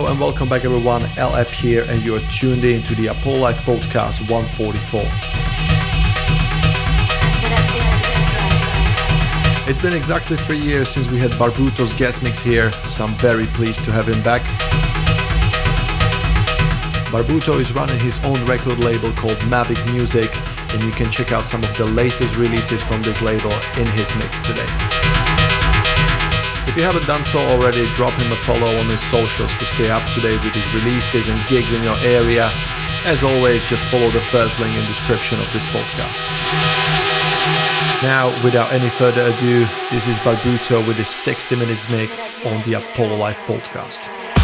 Hello and welcome back everyone, LAP here and you are tuned in to the Apollo Life Podcast 144. It's been exactly three years since we had Barbuto's guest mix here, so I'm very pleased to have him back. Barbuto is running his own record label called Mavic Music, and you can check out some of the latest releases from this label in his mix today. If you haven't done so already, drop him a follow on his socials to stay up to date with his releases and gigs in your area. As always, just follow the first link in description of this podcast. Now, without any further ado, this is Barbuto with his 60 minutes mix on the Apollo Life podcast.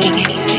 doing anything.